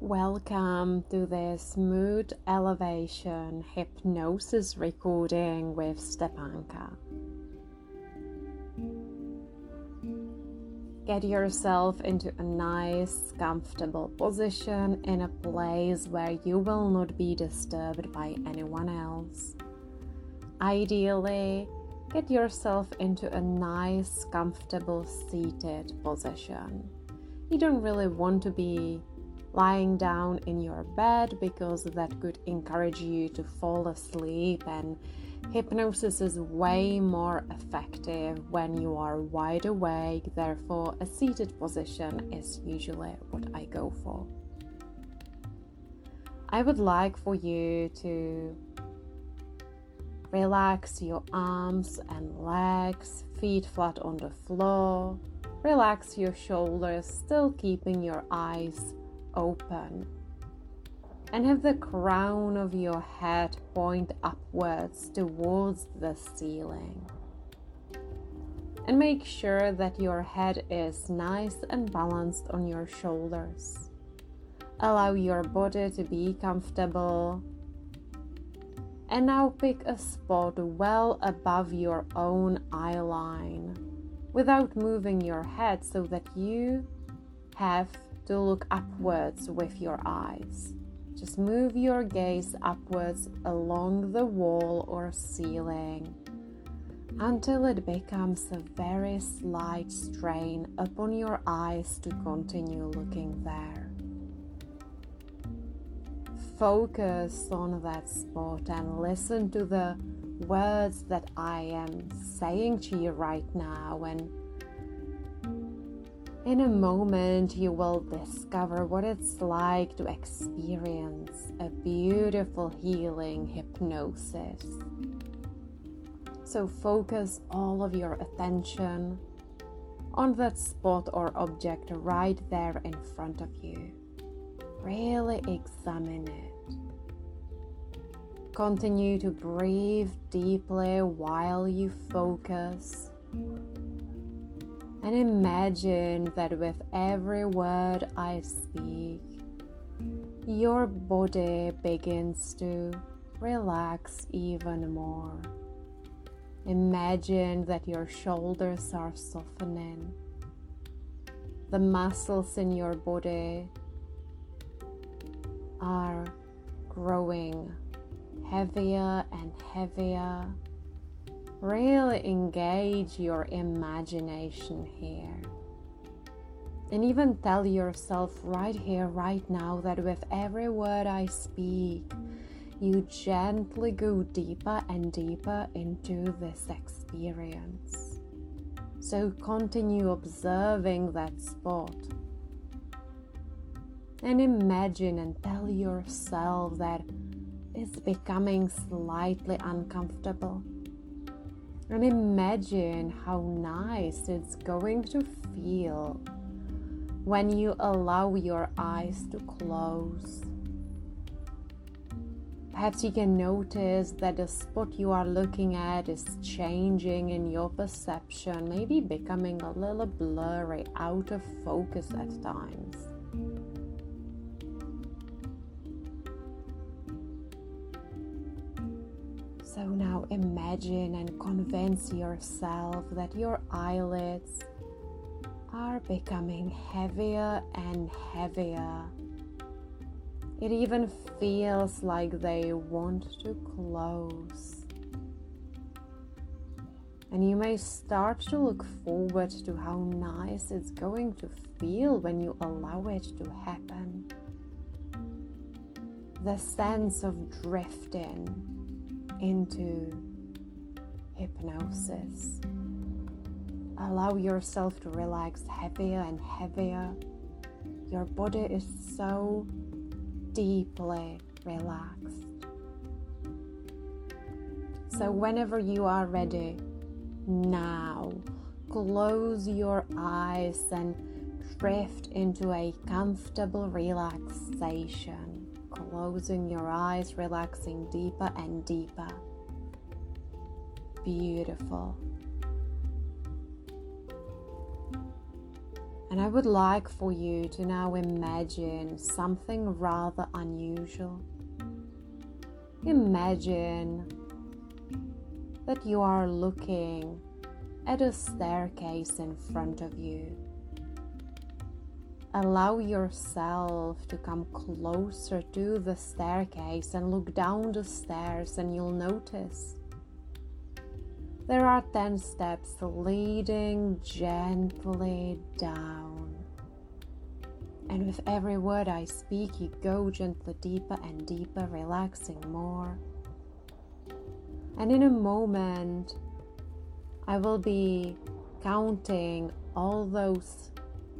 Welcome to this mood elevation hypnosis recording with Stepanka. Get yourself into a nice, comfortable position in a place where you will not be disturbed by anyone else. Ideally, get yourself into a nice, comfortable seated position. You don't really want to be lying down in your bed because that could encourage you to fall asleep and hypnosis is way more effective when you are wide awake. Therefore a seated position is usually what i go for. I would like for you to relax your arms and legs feet flat on the floor. Relax your shoulders still keeping your eyes open and have the crown of your head point upwards towards the ceiling. And make sure that your head is nice and balanced on your shoulders. Allow your body to be comfortable. And now pick a spot well above your own eye line without moving your head so that you have to look upwards with your eyes. Just move your gaze upwards along the wall or ceiling until it becomes a very slight strain upon your eyes to continue looking there. Focus on that spot and listen to the words that I am saying to you right now and in a moment, you will discover what it's like to experience a beautiful healing hypnosis. So, focus all of your attention on that spot or object right there in front of you. Really examine it. Continue to breathe deeply while you focus and imagine that with every word I speak, your body begins to relax even more. Imagine that your shoulders are softening, the muscles in your body are growing heavier and heavier Really engage your imagination here. And even tell yourself right here, right now, that with every word I speak, you gently go deeper and deeper into this experience. So continue observing that spot. And imagine and tell yourself that it's becoming slightly uncomfortable and imagine how nice it's going to feel when you allow your eyes to close. Perhaps you can notice that the spot you are looking at is changing in your perception, maybe becoming a little blurry, out of focus at times. So now imagine and convince yourself that your eyelids are becoming heavier and heavier. It even feels like they want to close. And you may start to look forward to how nice it's going to feel when you allow it to happen. The sense of drifting into hypnosis. Allow yourself to relax heavier and heavier. Your body is so deeply relaxed. So, whenever you are ready, now close your eyes and drift into a comfortable relaxation closing your eyes, relaxing deeper and deeper. Beautiful. And I would like for you to now imagine something rather unusual. Imagine that you are looking at a staircase in front of you. Allow yourself to come closer to the staircase and look down the stairs, and you'll notice there are 10 steps leading gently down. And with every word I speak, you go gently deeper and deeper, relaxing more. And in a moment, I will be counting all those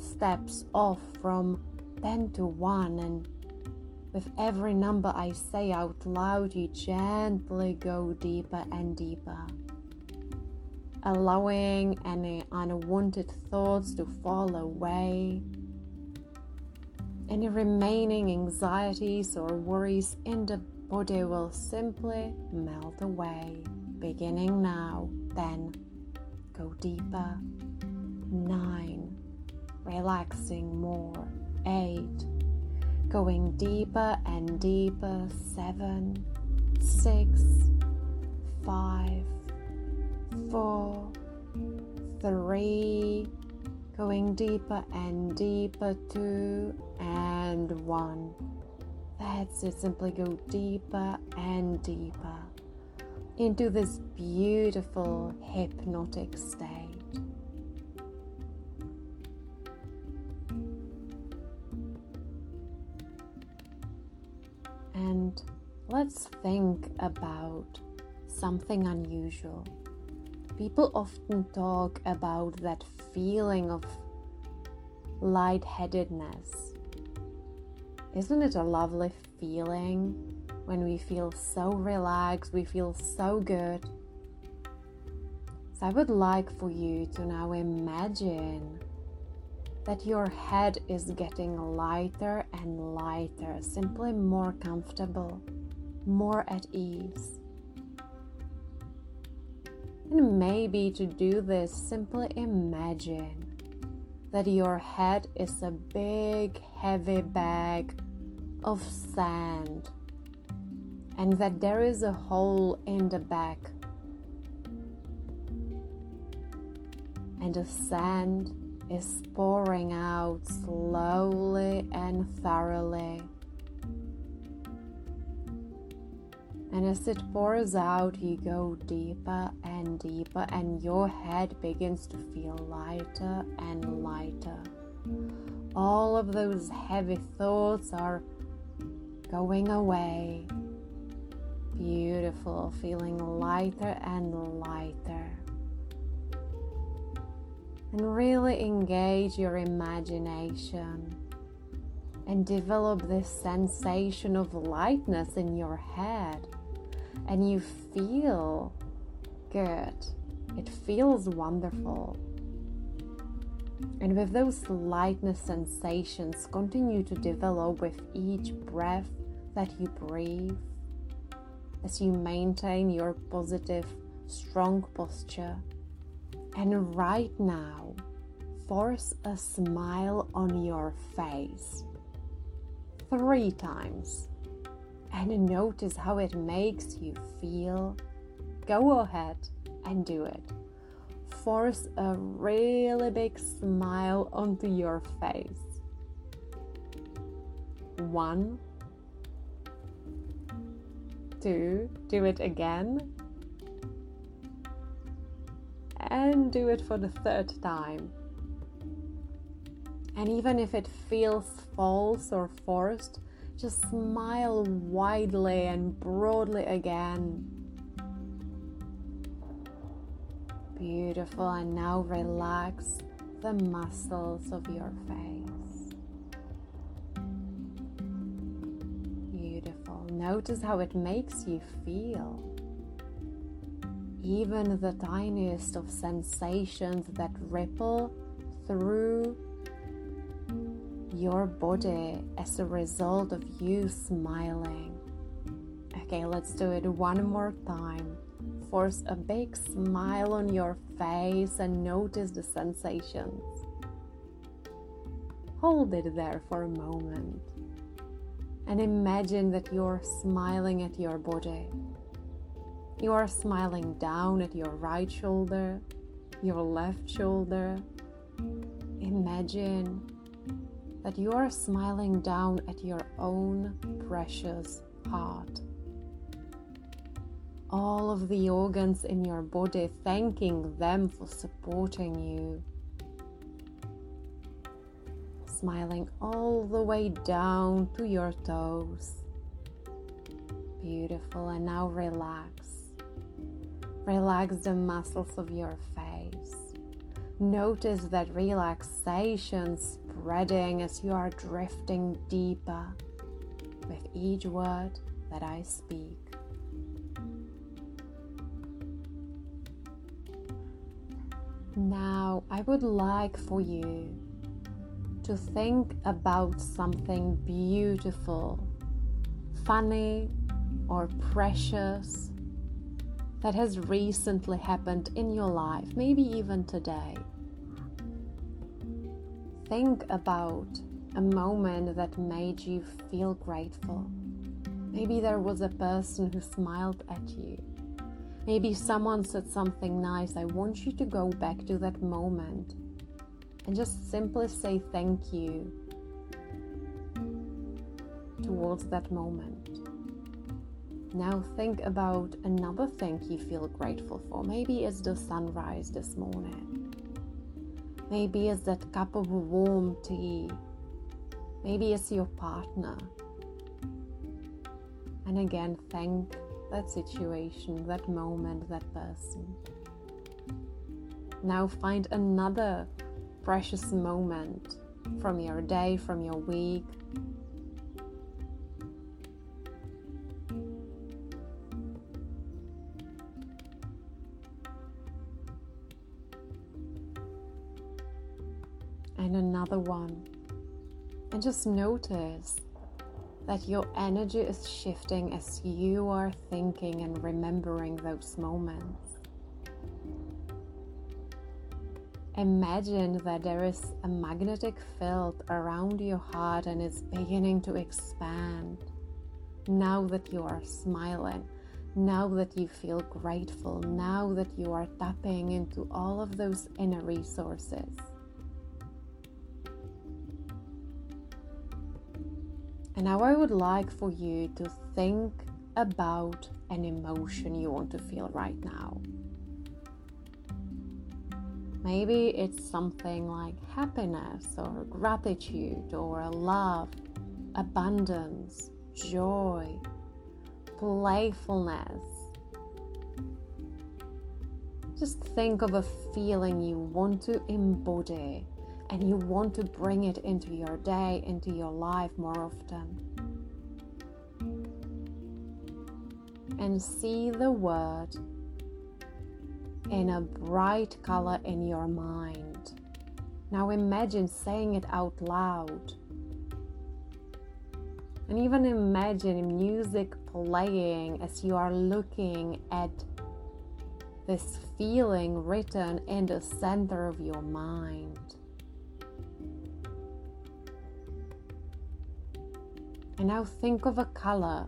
steps off from 10 to 1 and with every number I say out loud, you gently go deeper and deeper allowing any unwanted thoughts to fall away. Any remaining anxieties or worries in the body will simply melt away. Beginning now, then go deeper. Nine, relaxing more. Eight, going deeper and deeper. Seven, six, five. Four, three, going deeper and deeper, two, and one. That's it, simply go deeper and deeper into this beautiful hypnotic state. Let's think about something unusual people often talk about that feeling of lightheadedness. Isn't it a lovely feeling when we feel so relaxed, we feel so good? So, I would like for you to now imagine that your head is getting lighter and lighter, simply more comfortable, more at ease. And maybe to do this, simply imagine that your head is a big, heavy bag of sand and that there is a hole in the back. And the sand is pouring out slowly and thoroughly. And as it pours out, you go deeper and deeper, and your head begins to feel lighter and lighter. All of those heavy thoughts are going away. Beautiful, feeling lighter and lighter. And really engage your imagination and develop this sensation of lightness in your head and you feel good. It feels wonderful. And with those lightness sensations, continue to develop with each breath that you breathe as you maintain your positive, strong posture. And right now, force a smile on your face three times and notice how it makes you feel, go ahead and do it. Force a really big smile onto your face. One, two, do it again, and do it for the third time. And even if it feels false or forced, just smile widely and broadly again. Beautiful, and now relax the muscles of your face. Beautiful. Notice how it makes you feel. Even the tiniest of sensations that ripple through your body as a result of you smiling. Okay, let's do it one more time. Force a big smile on your face and notice the sensations. hold it there for a moment and imagine that you're smiling at your body. You are smiling down at your right shoulder, your left shoulder. Imagine that you are smiling down at your own precious heart. All of the organs in your body, thanking them for supporting you. Smiling all the way down to your toes. Beautiful, and now relax. Relax the muscles of your face. Notice that relaxation spreading as you are drifting deeper with each word that I speak. Now, I would like for you to think about something beautiful, funny, or precious that has recently happened in your life, maybe even today. Think about a moment that made you feel grateful. Maybe there was a person who smiled at you. Maybe someone said something nice. I want you to go back to that moment and just simply say thank you towards that moment. Now think about another thing you feel grateful for. Maybe it's the sunrise this morning. Maybe it's that cup of warm tea. Maybe it's your partner. And again, thank that situation, that moment, that person. Now find another precious moment from your day, from your week, and another one. And just notice that your energy is shifting as you are thinking and remembering those moments. Imagine that there is a magnetic field around your heart and it's beginning to expand. Now that you are smiling, now that you feel grateful, now that you are tapping into all of those inner resources. And now I would like for you to think about an emotion you want to feel right now. Maybe it's something like happiness or gratitude or love, abundance, joy, playfulness. Just think of a feeling you want to embody and you want to bring it into your day, into your life more often. And see the word in a bright color in your mind. Now imagine saying it out loud. And even imagine music playing as you are looking at this feeling written in the center of your mind. And now think of a color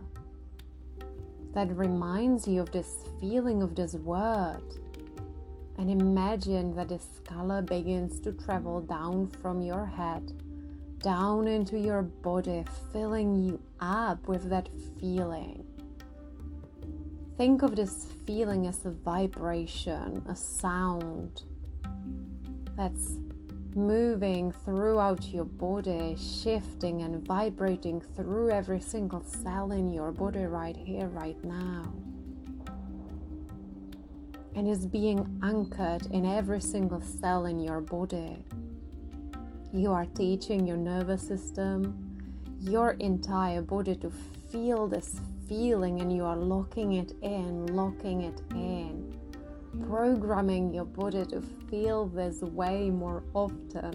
that reminds you of this feeling of this word. And imagine that this color begins to travel down from your head, down into your body, filling you up with that feeling. Think of this feeling as a vibration, a sound that's moving throughout your body, shifting and vibrating through every single cell in your body right here, right now. And is being anchored in every single cell in your body. You are teaching your nervous system, your entire body to feel this feeling, and you are locking it in, locking it in programming your body to feel this way more often.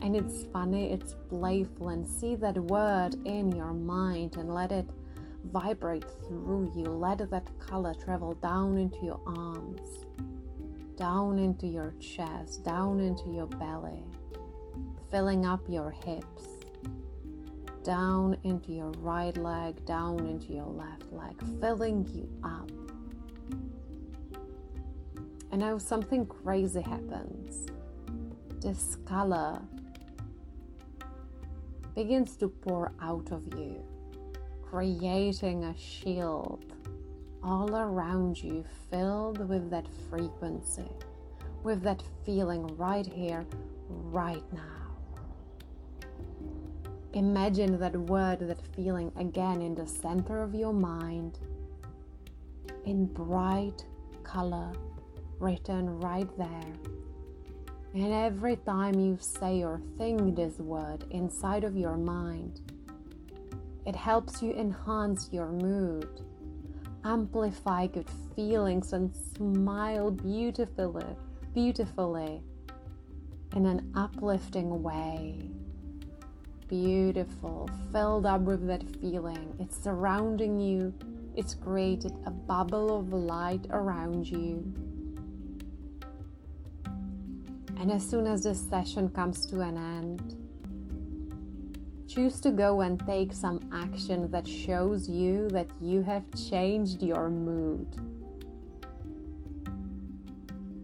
And it's funny, it's playful, and see that word in your mind and let it vibrate through you. Let that color travel down into your arms, down into your chest, down into your belly. filling up your hips, down into your right leg, down into your left leg, filling you up. And now something crazy happens. This color begins to pour out of you, creating a shield all around you filled with that frequency, with that feeling right here, right now. Imagine that word, that feeling again in the center of your mind, in bright color, written right there. And every time you say or think this word inside of your mind, it helps you enhance your mood amplify good feelings and smile beautifully, beautifully in an uplifting way. Beautiful, filled up with that feeling. It's surrounding you, it's created a bubble of light around you. And as soon as this session comes to an end, choose to go and take some action that shows you that you have changed your mood.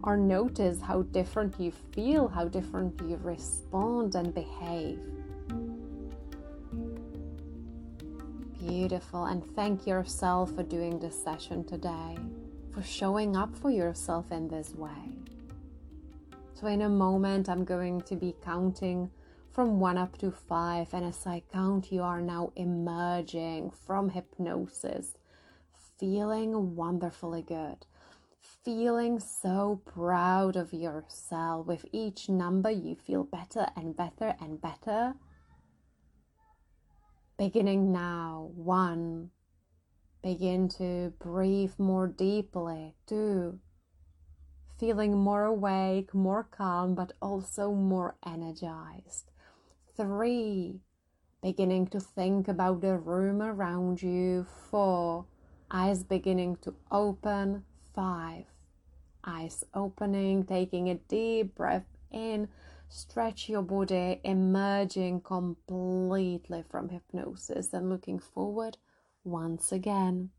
Or notice how different you feel, how different you respond and behave. Beautiful, and thank yourself for doing this session today, for showing up for yourself in this way. So, in a moment, I'm going to be counting from one up to five. And as I count, you are now emerging from hypnosis, feeling wonderfully good, feeling so proud of yourself. With each number, you feel better and better and better. Beginning now, one. Begin to breathe more deeply. Two feeling more awake, more calm, but also more energized. Three, beginning to think about the room around you, four, eyes beginning to open, five, eyes opening, taking a deep breath in, stretch your body, emerging completely from hypnosis and looking forward once again.